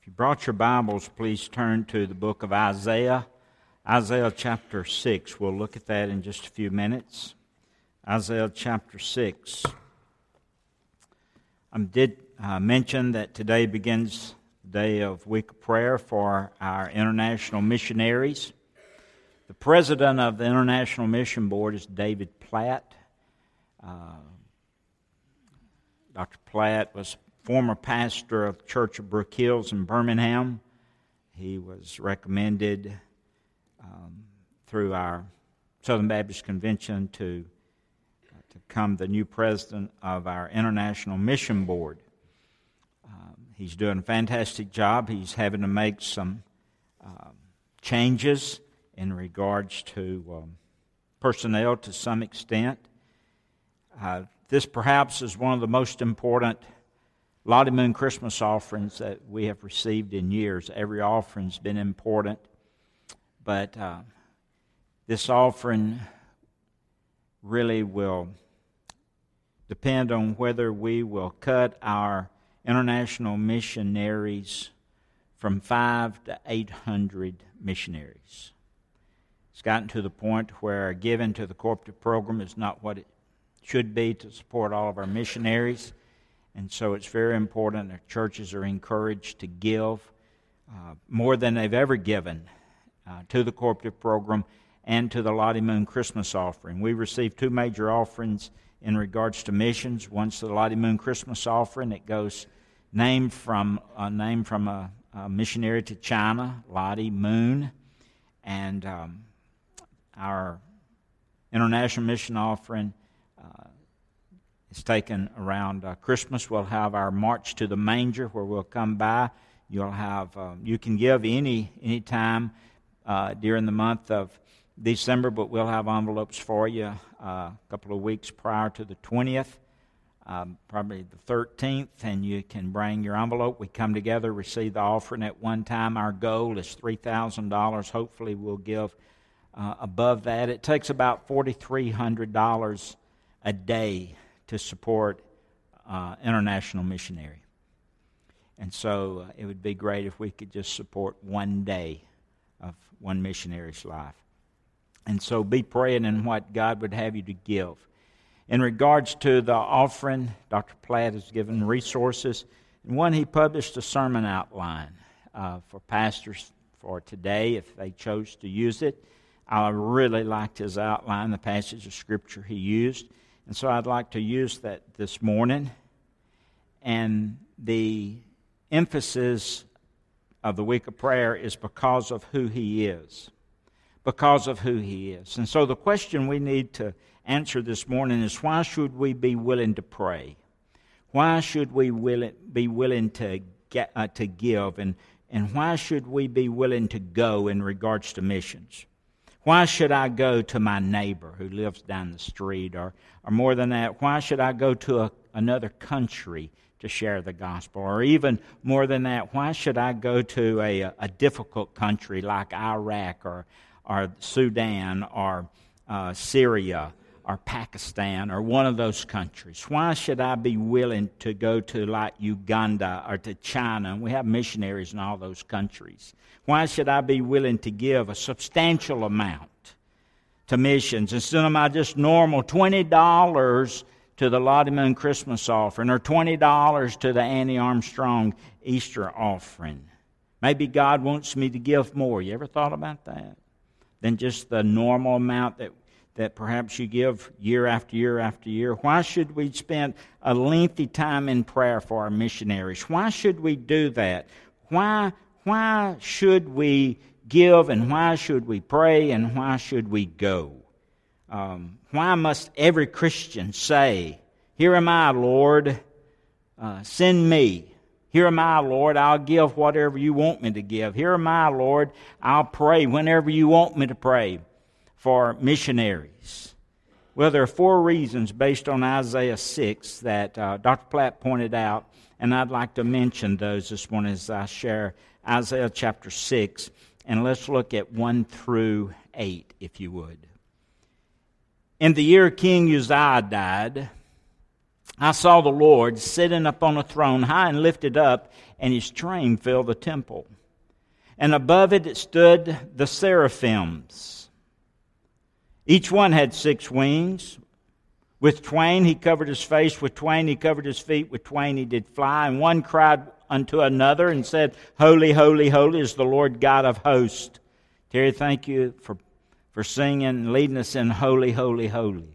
If you brought your Bibles, please turn to the book of Isaiah, Isaiah chapter 6. We'll look at that in just a few minutes. Isaiah chapter 6. I did uh, mention that today begins the day of week of prayer for our international missionaries. The president of the International Mission Board is David Platt. Uh, Dr. Platt was former pastor of Church of Brook Hills in Birmingham. He was recommended um, through our Southern Baptist Convention to, uh, to become the new president of our International Mission Board. Um, he's doing a fantastic job. He's having to make some uh, changes in regards to um, personnel to some extent. Uh, this perhaps is one of the most important Lottie Moon Christmas offerings that we have received in years. Every offering's been important, but uh, this offering really will depend on whether we will cut our international missionaries from five to eight hundred missionaries. It's gotten to the point where giving to the Cooperative Program is not what it should be to support all of our missionaries. And so it's very important that churches are encouraged to give uh, more than they've ever given uh, to the Cooperative Program and to the Lottie Moon Christmas offering. We received two major offerings in regards to missions. One's the Lottie Moon Christmas offering. It goes named from a name from a, a missionary to China, Lottie Moon, and um, our international mission offering uh, is taken around uh, Christmas. We'll have our March to the Manger where we'll come by. You'll have um, you can give any any time uh, during the month of December, but we'll have envelopes for you uh, a couple of weeks prior to the twentieth. Um, probably the 13th, and you can bring your envelope. We come together, receive the offering at one time. Our goal is $3,000. Hopefully, we'll give uh, above that. It takes about $4,300 a day to support uh, international missionary. And so uh, it would be great if we could just support one day of one missionary's life. And so be praying in what God would have you to give. In regards to the offering, Dr. Platt has given resources. And one, he published a sermon outline uh, for pastors for today if they chose to use it. I really liked his outline, the passage of Scripture he used. And so I'd like to use that this morning. And the emphasis of the week of prayer is because of who he is. Because of who he is. And so the question we need to answer this morning is why should we be willing to pray? Why should we will, be willing to, get, uh, to give? And, and why should we be willing to go in regards to missions? Why should I go to my neighbor who lives down the street? Or, or more than that, why should I go to a, another country to share the gospel? Or even more than that, why should I go to a, a difficult country like Iraq or, or Sudan or uh, Syria or Pakistan or one of those countries? Why should I be willing to go to like Uganda or to China? And we have missionaries in all those countries. Why should I be willing to give a substantial amount to missions instead of my just normal $20 to the Moon Christmas offering or $20 to the Annie Armstrong Easter offering? Maybe God wants me to give more. You ever thought about that? Than just the normal amount that that perhaps you give year after year after year? Why should we spend a lengthy time in prayer for our missionaries? Why should we do that? Why, why should we give and why should we pray and why should we go? Um, why must every Christian say, Here am I, Lord, uh, send me? Here am I, Lord, I'll give whatever you want me to give. Here am I, Lord, I'll pray whenever you want me to pray for missionaries? Well, there are four reasons based on Isaiah 6 that uh, Dr. Platt pointed out, and I'd like to mention those this morning as I share Isaiah chapter 6. And let's look at 1 through 8, if you would. In the year King Uzziah died, I saw the Lord sitting upon a throne, high and lifted up, and his train filled the temple. And above it stood the seraphims. Each one had six wings. With twain he covered his face, with twain he covered his feet, with twain he did fly. And one cried unto another and said, Holy, holy, holy is the Lord God of hosts. Terry, thank you for, for singing and leading us in Holy, Holy, Holy.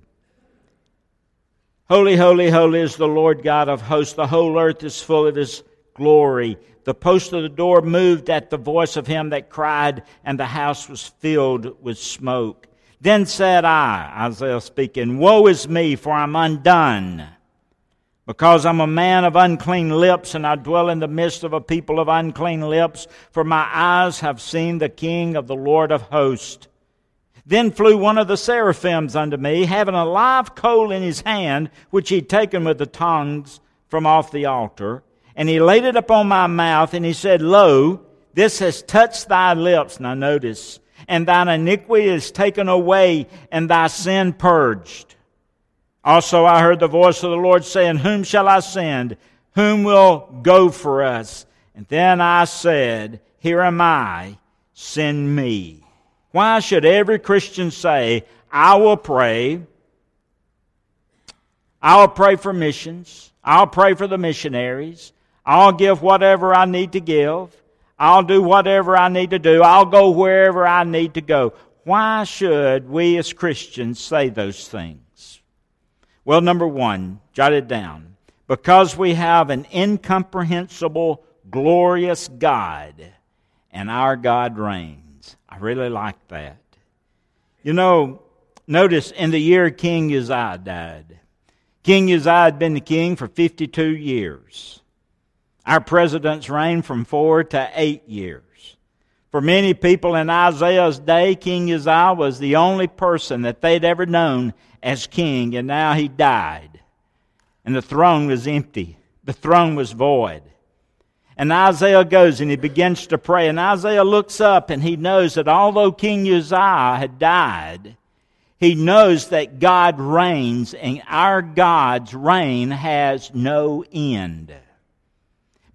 Holy, holy, holy is the Lord God of hosts. The whole earth is full of his glory. The post of the door moved at the voice of him that cried, and the house was filled with smoke. Then said I, Isaiah speaking, Woe is me, for I'm undone, because I'm a man of unclean lips, and I dwell in the midst of a people of unclean lips, for my eyes have seen the King of the Lord of hosts. Then flew one of the seraphims unto me, having a live coal in his hand, which he'd taken with the tongs from off the altar. And he laid it upon my mouth, and he said, Lo, this has touched thy lips. Now notice, and thine iniquity is taken away, and thy sin purged. Also I heard the voice of the Lord saying, Whom shall I send? Whom will go for us? And then I said, Here am I, send me. Why should every Christian say, I will pray, I'll pray for missions, I'll pray for the missionaries, I'll give whatever I need to give, I'll do whatever I need to do, I'll go wherever I need to go? Why should we as Christians say those things? Well, number one, jot it down. Because we have an incomprehensible, glorious God, and our God reigns. I really like that. You know, notice in the year King Uzziah died, King Uzziah had been the king for 52 years. Our presidents reigned from four to eight years. For many people in Isaiah's day, King Uzziah was the only person that they'd ever known as king, and now he died. And the throne was empty. The throne was void. And Isaiah goes and he begins to pray. And Isaiah looks up and he knows that although King Uzziah had died, he knows that God reigns and our God's reign has no end.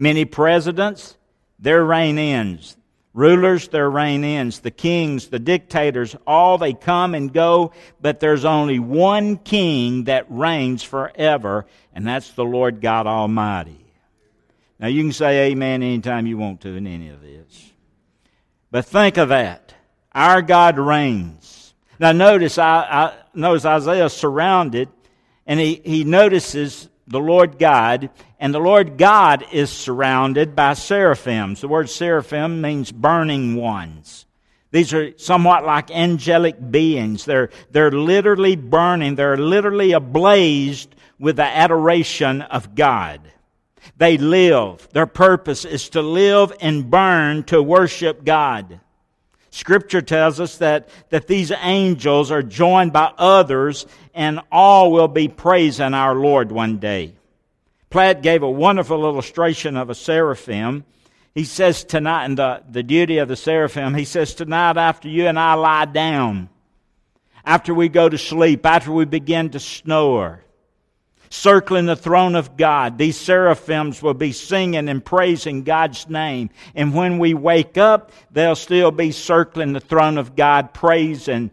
Many presidents, their reign ends. Rulers, their reign ends. The kings, the dictators, all they come and go, but there's only one king that reigns forever, and that's the Lord God Almighty. Now, you can say amen anytime you want to in any of this. But think of that. Our God reigns. Now, notice, I, I notice Isaiah surrounded, and he, he notices the Lord God, and the Lord God is surrounded by seraphims. The word seraphim means burning ones. These are somewhat like angelic beings. They're, they're literally burning. They're literally ablaze with the adoration of God. They live. Their purpose is to live and burn to worship God. Scripture tells us that, that these angels are joined by others and all will be praising our Lord one day. Platt gave a wonderful illustration of a seraphim. He says tonight, in the, the duty of the seraphim, he says, Tonight, after you and I lie down, after we go to sleep, after we begin to snore, circling the throne of God. These seraphims will be singing and praising God's name. And when we wake up, they'll still be circling the throne of God, praising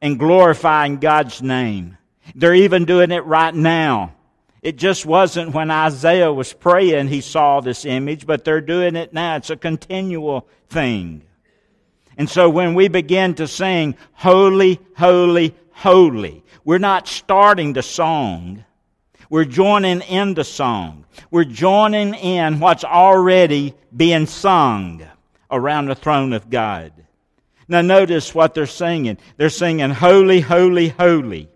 and glorifying God's name. They're even doing it right now. It just wasn't when Isaiah was praying he saw this image, but they're doing it now. It's a continual thing. And so when we begin to sing, Holy, Holy, Holy, we're not starting the song. We're joining in the song. We're joining in what's already being sung around the throne of God. Now notice what they're singing. They're singing, Holy, Holy, Holy.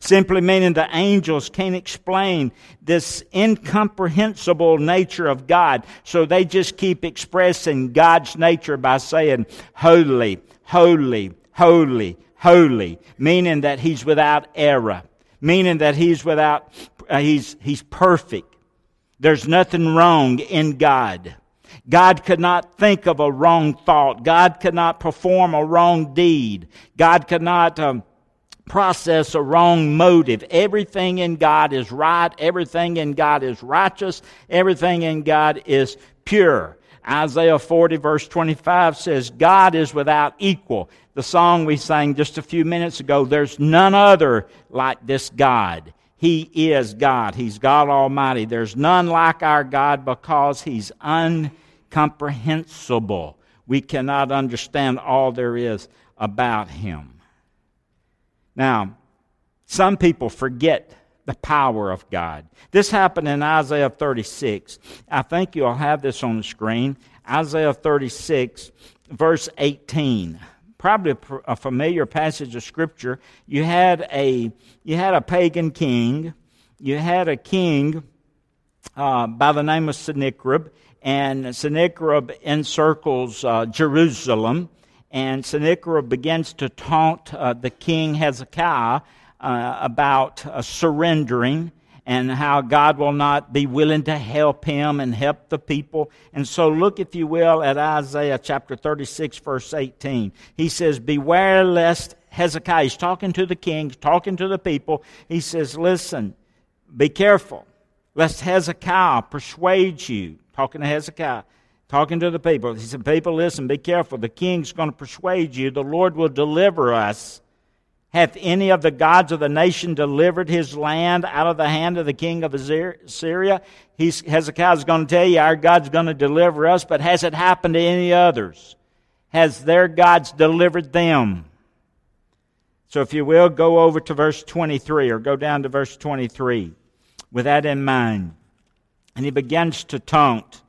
Simply meaning the angels can't explain this incomprehensible nature of God. So they just keep expressing God's nature by saying, Holy, Holy, Holy, Holy. Meaning that He's without error. Meaning that He's without he's, he's perfect. There's nothing wrong in God. God could not think of a wrong thought. God could not perform a wrong deed. God could not um, process, a wrong motive. Everything in God is right. Everything in God is righteous. Everything in God is pure. Isaiah 40, verse 25 says, God is without equal. The song we sang just a few minutes ago, there's none other like this God. He is God. He's God Almighty. There's none like our God because He's uncomprehensible. We cannot understand all there is about Him. Now, some people forget the power of God. This happened in Isaiah 36. I think you'll have this on the screen. Isaiah 36, verse 18. Probably a familiar passage of scripture. You had a you had a pagan king. You had a king uh, by the name of Sennacherib, and Sennacherib encircles uh, Jerusalem and Sennacherib begins to taunt uh, the king Hezekiah uh, about uh, surrendering and how God will not be willing to help him and help the people. And so, look, if you will, at Isaiah chapter 36, verse 18. He says, Beware lest Hezekiah, he's talking to the king, talking to the people. He says, Listen, be careful, lest Hezekiah persuade you, talking to Hezekiah talking to the people. He said, People, listen, be careful. The king's going to persuade you. The Lord will deliver us. Hath any of the gods of the nation delivered his land out of the hand of the king of Assyria? He's, Hezekiah's going to tell you, Our God's going to deliver us, but has it happened to any others? Has their gods delivered them? So, if you will, go over to verse 23 or go down to verse 23 with that in mind. And he begins to taunt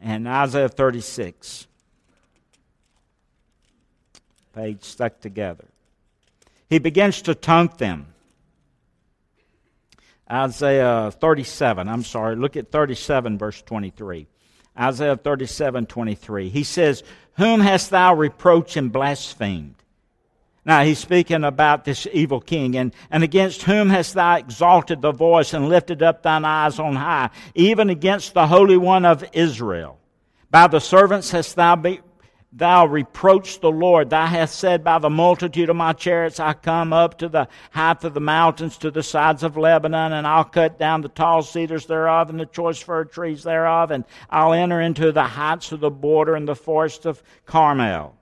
and Isaiah 36. Page stuck together. He begins to taunt them. Isaiah 37, I'm sorry, look at 37, verse 23. Isaiah 37, 23. He says, Whom hast thou reproached and blasphemed? Now he's speaking about this evil king, and, and against whom hast thou exalted the voice and lifted up thine eyes on high, even against the Holy One of Israel? By the servants hast thou be, thou reproached the Lord. Thou hast said, By the multitude of my chariots I come up to the height of the mountains, to the sides of Lebanon, and I'll cut down the tall cedars thereof and the choice fir trees thereof, and I'll enter into the heights of the border and the forest of Carmel.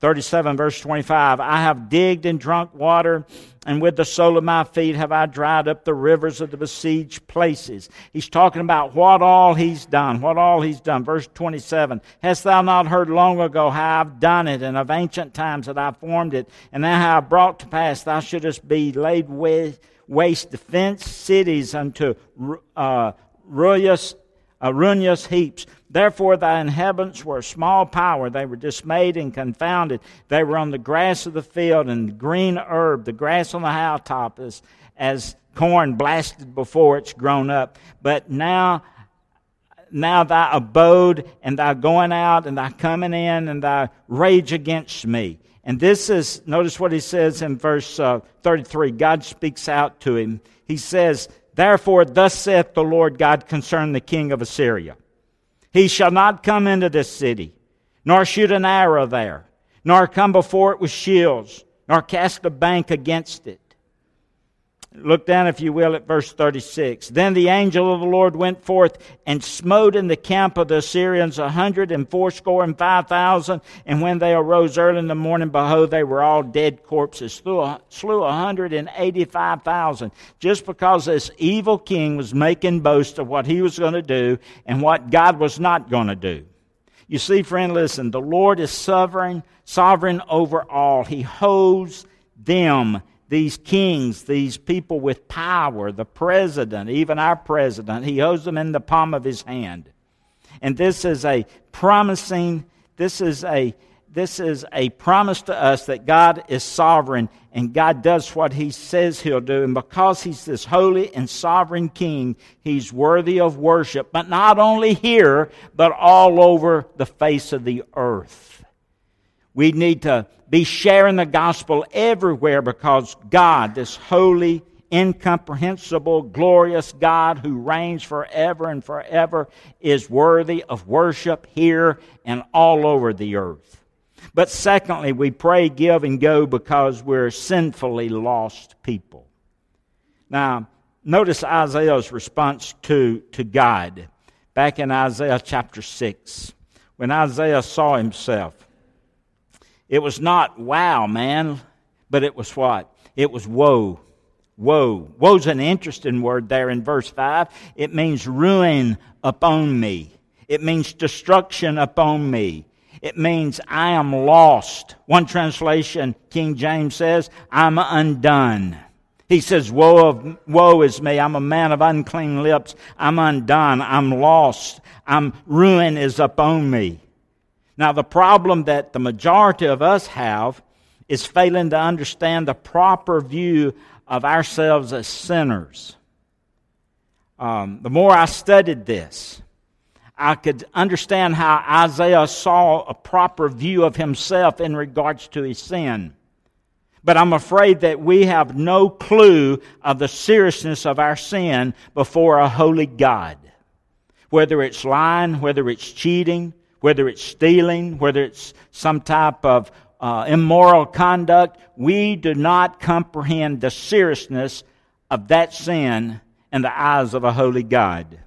37 verse 25 I have digged and drunk water, and with the sole of my feet have I dried up the rivers of the besieged places. He's talking about what all he's done, what all he's done. Verse 27 Hast thou not heard long ago how I've done it, and of ancient times that I formed it, and now how I brought to pass thou shouldest be laid waste the fenced cities unto uh, ruinous, uh, ruinous heaps? Therefore, thy inhabitants were a small power. They were dismayed and confounded. They were on the grass of the field and the green herb, the grass on the housetop, as, as corn blasted before it's grown up. But now, now thy abode and thy going out and thy coming in and thy rage against me. And this is, notice what he says in verse uh, 33. God speaks out to him. He says, Therefore, thus saith the Lord God concerning the king of Assyria. He shall not come into this city, nor shoot an arrow there, nor come before it with shields, nor cast a bank against it. Look down, if you will, at verse 36. Then the angel of the Lord went forth and smote in the camp of the Assyrians a hundred and fourscore and five thousand. And when they arose early in the morning, behold, they were all dead corpses. Slew a, hundred and eighty-five thousand. Just because this evil king was making boast of what he was going to do and what God was not going to do. You see, friend, listen, the Lord is sovereign, sovereign over all. He holds them these kings, these people with power, the president, even our president, he holds them in the palm of his hand. And this is a promising, this is a this is a promise to us that God is sovereign and God does what he says he'll do. And because he's this holy and sovereign king, he's worthy of worship, but not only here, but all over the face of the earth. We need to be sharing the gospel everywhere because God, this holy, incomprehensible, glorious God who reigns forever and forever, is worthy of worship here and all over the earth. But secondly, we pray, give, and go because we're sinfully lost people. Now, notice Isaiah's response to, to God back in Isaiah chapter 6. When Isaiah saw himself, it was not wow, man, but it was what? It was woe. Woe. Woe's an interesting word there in verse 5. It means ruin upon me. It means destruction upon me. It means I am lost. One translation, King James says, I'm undone. He says, woe, of, woe is me. I'm a man of unclean lips. I'm undone. I'm lost. I'm, ruin is upon me. Now, the problem that the majority of us have is failing to understand the proper view of ourselves as sinners. Um, the more I studied this, I could understand how Isaiah saw a proper view of himself in regards to his sin. But I'm afraid that we have no clue of the seriousness of our sin before a holy God. Whether it's lying, whether it's cheating, whether it's stealing, whether it's some type of uh, immoral conduct, we do not comprehend the seriousness of that sin in the eyes of a holy God.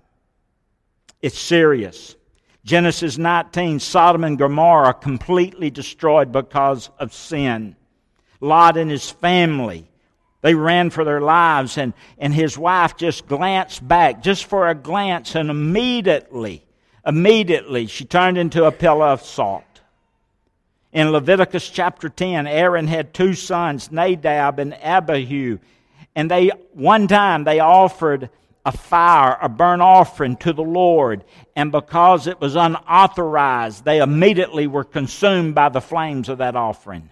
It's serious. Genesis 19, Sodom and Gomorrah completely destroyed because of sin. Lot and his family, they ran for their lives, and, and his wife just glanced back, just for a glance, and immediately, immediately, she turned into a pillar of salt. In Leviticus chapter 10, Aaron had two sons, Nadab and Abihu, and they, one time, they offered a fire, a burnt offering to the Lord, and because it was unauthorized, they immediately were consumed by the flames of that offering.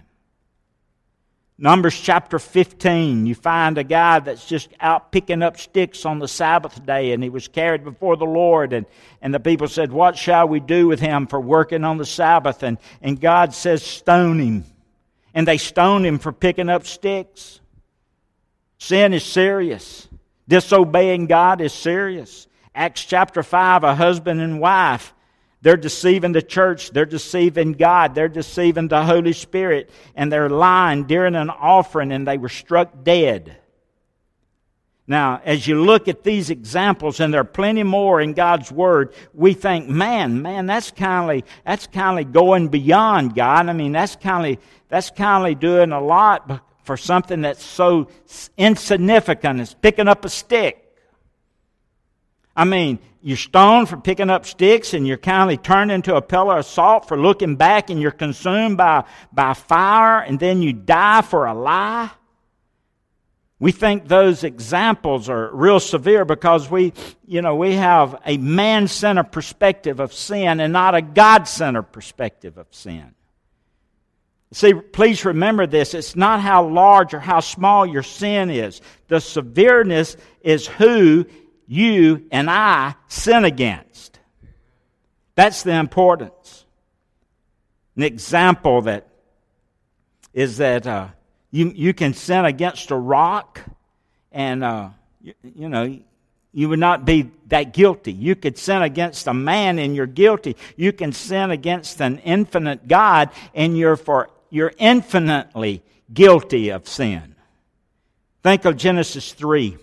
Numbers chapter 15, you find a guy that's just out picking up sticks on the Sabbath day, and he was carried before the Lord, and, and the people said, What shall we do with him for working on the Sabbath? And, and God says, Stone him. And they stoned him for picking up sticks. Sin is serious. Disobeying God is serious. Acts chapter 5, a husband and wife, they're deceiving the church, they're deceiving God, they're deceiving the Holy Spirit, and they're lying during an offering and they were struck dead. Now, as you look at these examples, and there are plenty more in God's Word, we think, man, man, that's kind of that's kind of going beyond God. I mean, that's kind of that's kind of doing a lot for something that's so insignificant as picking up a stick. I mean, you're stoned for picking up sticks and you're kind of turned into a pillar of salt for looking back and you're consumed by, by fire and then you die for a lie. We think those examples are real severe because we, you know, we have a man centered perspective of sin and not a God centered perspective of sin. See, please remember this. It's not how large or how small your sin is. The severeness is who you and I sin against. That's the importance. An example that is that uh, you, you can sin against a rock and, uh, you, you know, you would not be that guilty. You could sin against a man and you're guilty. You can sin against an infinite God and you're for you're infinitely guilty of sin. Think of Genesis 3.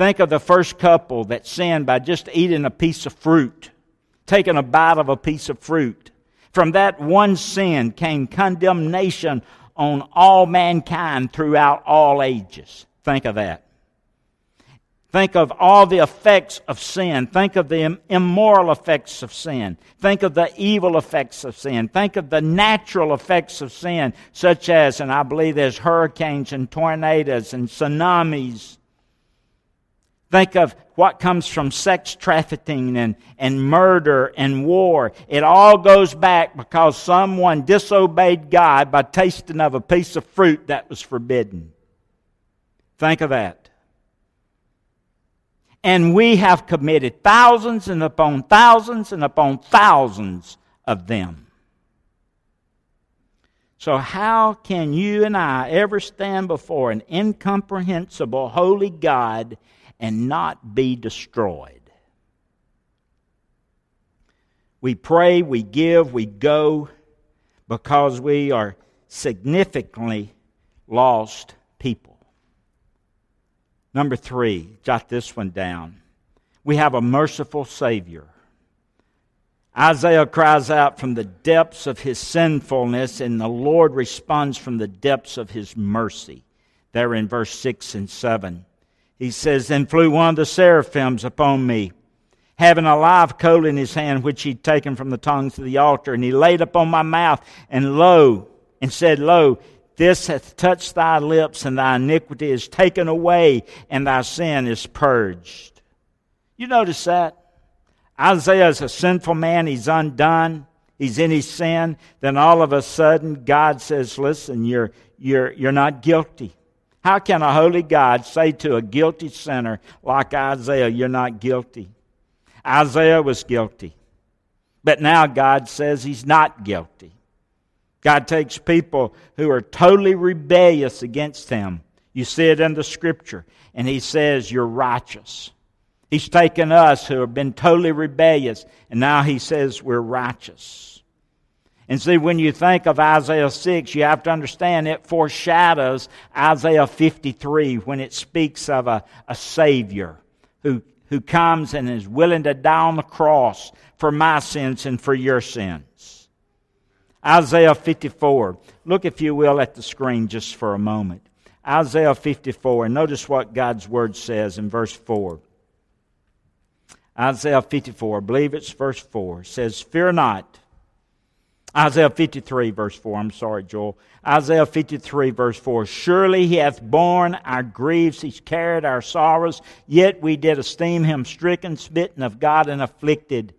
Think of the first couple that sinned by just eating a piece of fruit, taking a bite of a piece of fruit. From that one sin came condemnation on all mankind throughout all ages. Think of that. Think of all the effects of sin. Think of the immoral effects of sin. Think of the evil effects of sin. Think of the natural effects of sin, such as, and I believe there's hurricanes and tornadoes and tsunamis. Think of what comes from sex trafficking and, and murder and war. It all goes back because someone disobeyed God by tasting of a piece of fruit that was forbidden. Think of that. And we have committed thousands and upon thousands and upon thousands of them. So, how can you and I ever stand before an incomprehensible, holy God and not be destroyed? We pray, we give, we go, because we are significantly lost people. Number three, jot this one down. We have a merciful Savior. Isaiah cries out from the depths of his sinfulness, and the Lord responds from the depths of his mercy. There in verse 6 and 7. He says, Then flew one of the seraphims upon me, having a live coal in his hand, which he'd taken from the tongues of the altar, and he laid upon my mouth, and lo, and said, Lo, this hath touched thy lips, and thy iniquity is taken away, and thy sin is purged. You notice that? Isaiah is a sinful man. He's undone. He's in his sin. Then all of a sudden, God says, Listen, you're, you're, you're not guilty. How can a holy God say to a guilty sinner like Isaiah, You're not guilty? Isaiah was guilty. But now God says he's not guilty. God takes people who are totally rebellious against him. You see it in the scripture. And he says, You're righteous. He's taken us who have been totally rebellious, and now he says we're righteous. And see, when you think of Isaiah 6, you have to understand it foreshadows Isaiah 53 when it speaks of a, a Savior who, who comes and is willing to die on the cross for my sins and for your sins. Isaiah 54. Look, if you will, at the screen just for a moment. Isaiah 54, and notice what God's Word says in verse 4. Isaiah 54, I believe it's verse 4, says, Fear not. Isaiah 53, verse 4, I'm sorry, Joel. Isaiah 53, verse 4, Surely he hath borne our griefs, he's carried our sorrows, yet we did esteem him stricken, smitten of God, and afflicted.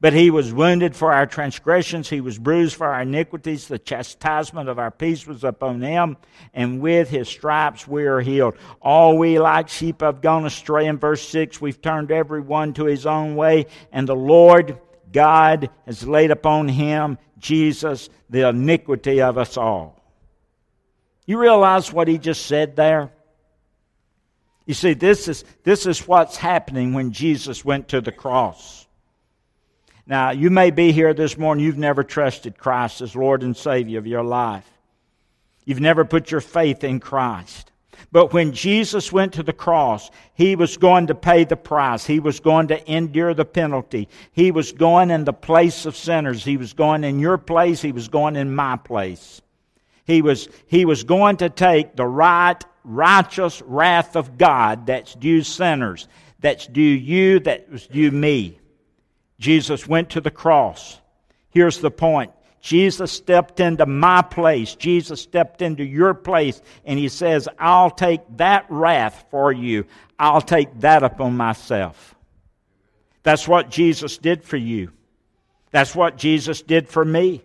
But he was wounded for our transgressions, he was bruised for our iniquities. The chastisement of our peace was upon him, and with his stripes we are healed. All we like sheep have gone astray. In verse 6, we've turned every one to his own way, and the Lord God has laid upon him, Jesus, the iniquity of us all. You realize what he just said there? You see, this is, this is what's happening when Jesus went to the cross. Now, you may be here this morning, you've never trusted Christ as Lord and Savior of your life. You've never put your faith in Christ. But when Jesus went to the cross, he was going to pay the price. He was going to endure the penalty. He was going in the place of sinners. He was going in your place. He was going in my place. He was, he was going to take the right, righteous wrath of God that's due sinners, that's due you, that was due me. Jesus went to the cross. Here's the point Jesus stepped into my place. Jesus stepped into your place, and He says, I'll take that wrath for you. I'll take that upon myself. That's what Jesus did for you. That's what Jesus did for me.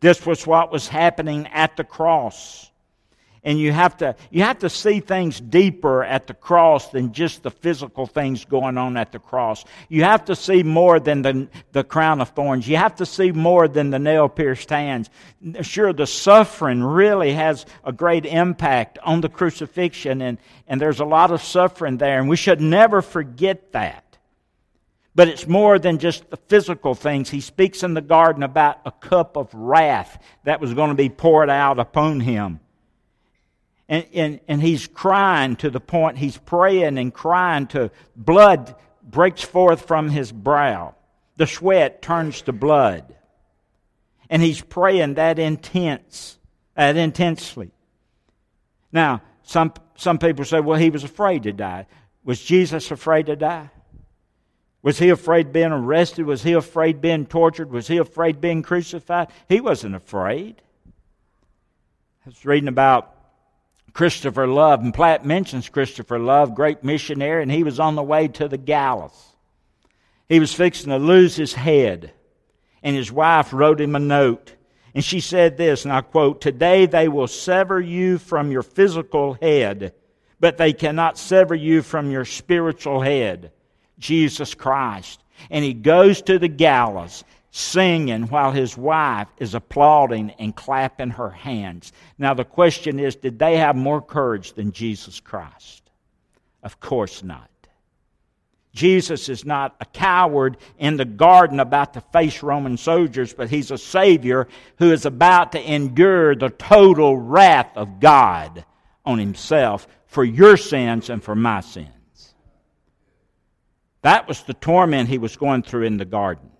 This was what was happening at the cross and you have to you have to see things deeper at the cross than just the physical things going on at the cross you have to see more than the, the crown of thorns you have to see more than the nail pierced hands sure the suffering really has a great impact on the crucifixion and, and there's a lot of suffering there and we should never forget that but it's more than just the physical things. He speaks in the garden about a cup of wrath that was going to be poured out upon him. And, and, and he's crying to the point he's praying and crying to blood breaks forth from his brow. The sweat turns to blood. And he's praying that intense, that intensely. Now, some, some people say, well, he was afraid to die. Was Jesus afraid to die? Was he afraid being arrested? Was he afraid being tortured? Was he afraid being crucified? He wasn't afraid. I was reading about Christopher Love, and Platt mentions Christopher Love, great missionary, and he was on the way to the gallows. He was fixing to lose his head, and his wife wrote him a note. And she said this, and I quote, Today they will sever you from your physical head, but they cannot sever you from your spiritual head, Jesus Christ. And he goes to the gallows singing while his wife is applauding and clapping her hands. Now, the question is did they have more courage than Jesus Christ? Of course not. Jesus is not a coward in the garden about to face Roman soldiers, but he's a Savior who is about to endure the total wrath of God on himself for your sins and for my sins. That was the torment he was going through in the garden.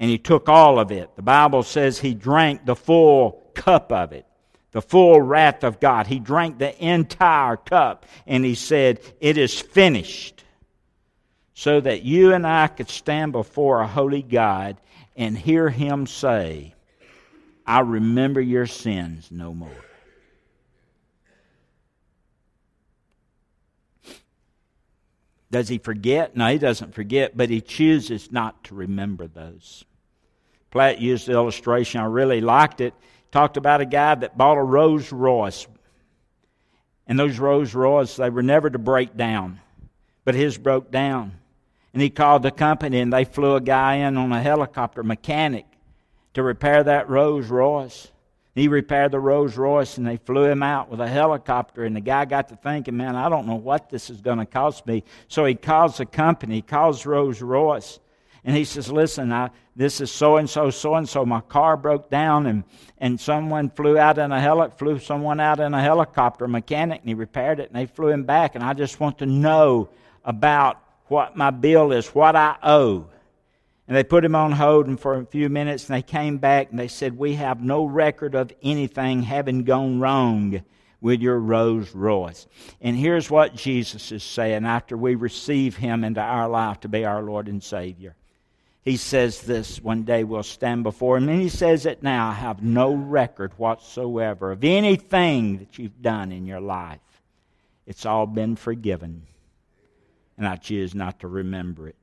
And he took all of it. The Bible says he drank the full cup of it, the full wrath of God. He drank the entire cup, and he said, It is finished. So that you and I could stand before a holy God and hear him say, I remember your sins no more. Does he forget? No, he doesn't forget, but he chooses not to remember those. Platt used the illustration. I really liked it. Talked about a guy that bought a Rolls Royce. And those Rolls Royce, they were never to break down. But his broke down. And he called the company and they flew a guy in on a helicopter mechanic to repair that Rolls Royce. He repaired the Rolls Royce and they flew him out with a helicopter. And the guy got to thinking, man, I don't know what this is going to cost me. So he calls the company, calls Rolls Royce. And he says, Listen, I, this is so and so, so and so. My car broke down, and, and someone flew out in a heli- flew someone out in a helicopter, a mechanic, and he repaired it, and they flew him back. And I just want to know about what my bill is, what I owe. And they put him on hold and for a few minutes and they came back and they said, We have no record of anything having gone wrong with your Rolls Royce. And here's what Jesus is saying after we receive him into our life to be our Lord and Savior. He says this one day we'll stand before him, and he says it now I have no record whatsoever of anything that you've done in your life. It's all been forgiven, and I choose not to remember it.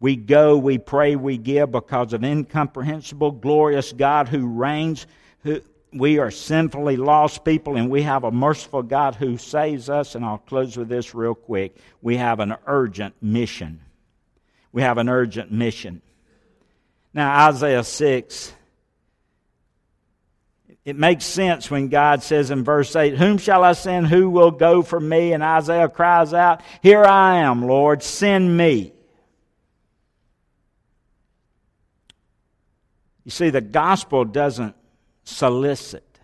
We go, we pray, we give because of incomprehensible, glorious God who reigns. Who, we are sinfully lost people, and we have a merciful God who saves us. And I'll close with this real quick. We have an urgent mission. We have an urgent mission. Now, Isaiah 6, it makes sense when God says in verse 8, Whom shall I send? Who will go for me? And Isaiah cries out, Here I am, Lord, send me. You see, the gospel doesn't solicit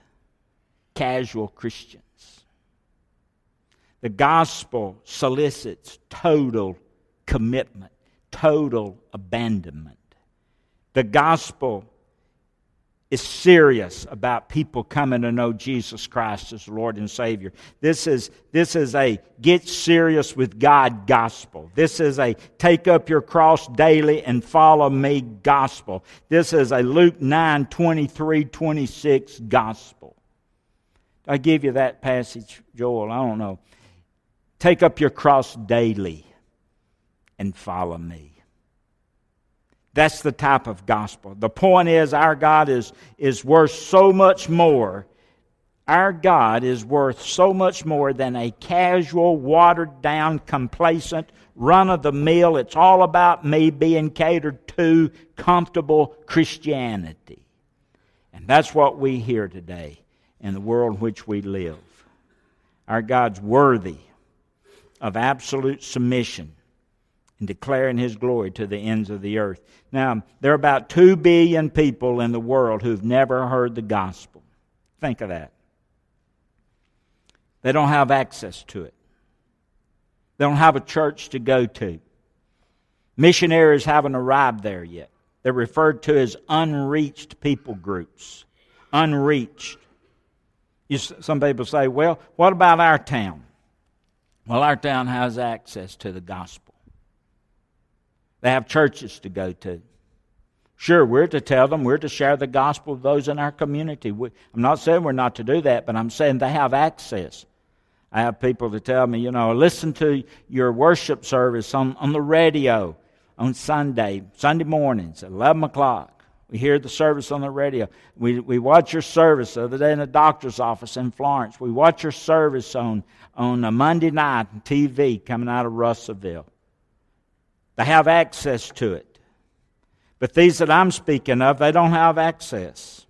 casual Christians. The gospel solicits total commitment, total abandonment. The gospel is serious about people coming to know Jesus Christ as Lord and Savior. This is, this is a get serious with God gospel. This is a take up your cross daily and follow me gospel. This is a Luke 9 23 26 gospel. I give you that passage, Joel? I don't know. Take up your cross daily and follow me. That's the type of gospel. The point is, our God is, is worth so much more. Our God is worth so much more than a casual, watered down, complacent, run of the mill, it's all about me being catered to, comfortable Christianity. And that's what we hear today in the world in which we live. Our God's worthy of absolute submission and declaring his glory to the ends of the earth. Now, there are about 2 billion people in the world who've never heard the gospel. Think of that. They don't have access to it, they don't have a church to go to. Missionaries haven't arrived there yet. They're referred to as unreached people groups. Unreached. You, some people say, well, what about our town? Well, our town has access to the gospel. They have churches to go to. Sure, we're to tell them, we're to share the gospel with those in our community. We, I'm not saying we're not to do that, but I'm saying they have access. I have people to tell me, you know, listen to your worship service on, on the radio on Sunday, Sunday mornings at 11 o'clock. We hear the service on the radio. We, we watch your service the other day in the doctor's office in Florence. We watch your service on, on a Monday night on TV coming out of Russellville. They have access to it. But these that I'm speaking of, they don't have access.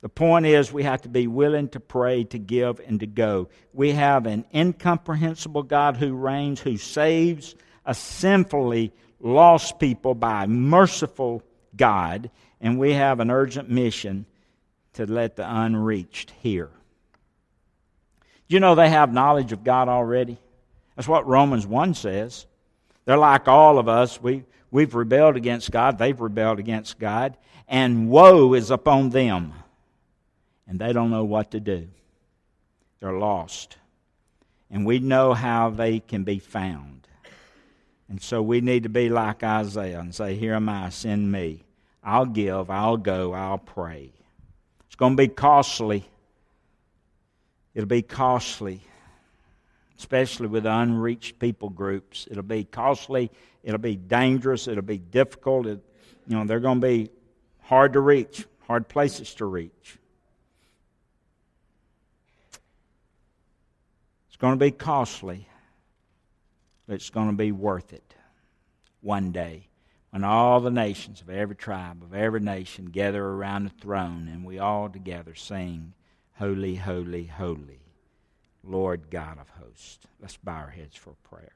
The point is, we have to be willing to pray, to give, and to go. We have an incomprehensible God who reigns, who saves a sinfully lost people by a merciful God, and we have an urgent mission to let the unreached hear. You know they have knowledge of God already? That's what Romans 1 says. They're like all of us. We, we've rebelled against God, they've rebelled against God, and woe is upon them. And they don't know what to do. They're lost. And we know how they can be found. And so we need to be like Isaiah and say, Here am I, send me. I'll give, I'll go, I'll pray. It's going to be costly. It'll be costly, especially with unreached people groups. It'll be costly. It'll be dangerous. It'll be difficult. It, you know, they're going to be hard to reach, hard places to reach. It's going to be costly, but it's going to be worth it one day when all the nations of every tribe, of every nation gather around the throne and we all together sing, Holy, Holy, Holy, Lord God of hosts. Let's bow our heads for prayer.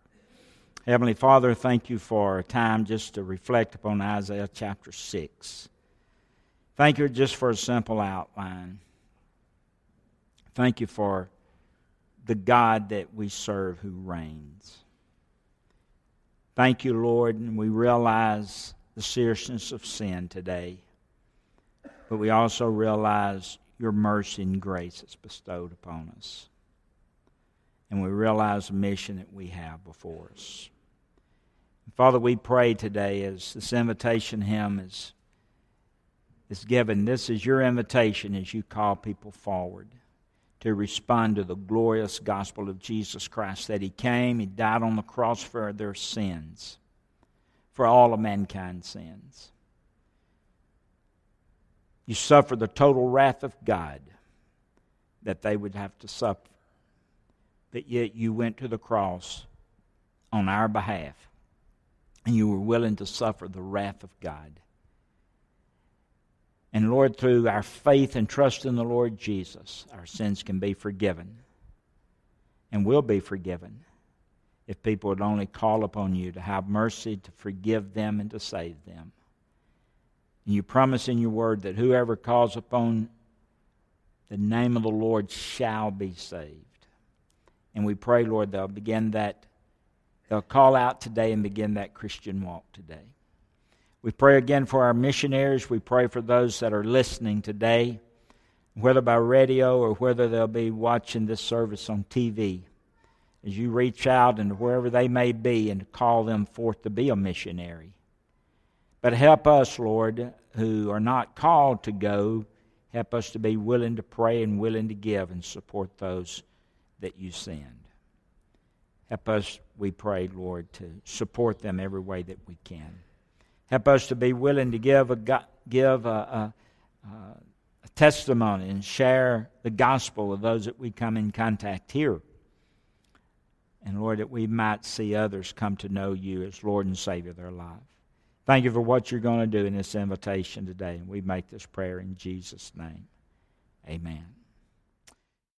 Heavenly Father, thank you for a time just to reflect upon Isaiah chapter 6. Thank you just for a simple outline. Thank you for the God that we serve who reigns. Thank you, Lord, and we realize the seriousness of sin today. But we also realize your mercy and grace that's bestowed upon us. And we realize the mission that we have before us. Father, we pray today as this invitation hymn is, is given. This is your invitation as you call people forward to respond to the glorious gospel of Jesus Christ that He came, He died on the cross for their sins, for all of mankind's sins. You suffered the total wrath of God that they would have to suffer. But yet you went to the cross on our behalf, and you were willing to suffer the wrath of God and Lord, through our faith and trust in the Lord Jesus, our sins can be forgiven and will be forgiven if people would only call upon you to have mercy, to forgive them, and to save them. And you promise in your word that whoever calls upon the name of the Lord shall be saved. And we pray, Lord, they'll begin that, they'll call out today and begin that Christian walk today. We pray again for our missionaries. We pray for those that are listening today, whether by radio or whether they'll be watching this service on TV. As you reach out and wherever they may be and call them forth to be a missionary. But help us, Lord, who are not called to go, help us to be willing to pray and willing to give and support those that you send. Help us, we pray, Lord, to support them every way that we can. Help us to be willing to give a, give a, a, a testimony and share the gospel of those that we come in contact here. And Lord, that we might see others come to know you as Lord and Savior of their life. Thank you for what you're going to do in this invitation today. And we make this prayer in Jesus' name. Amen.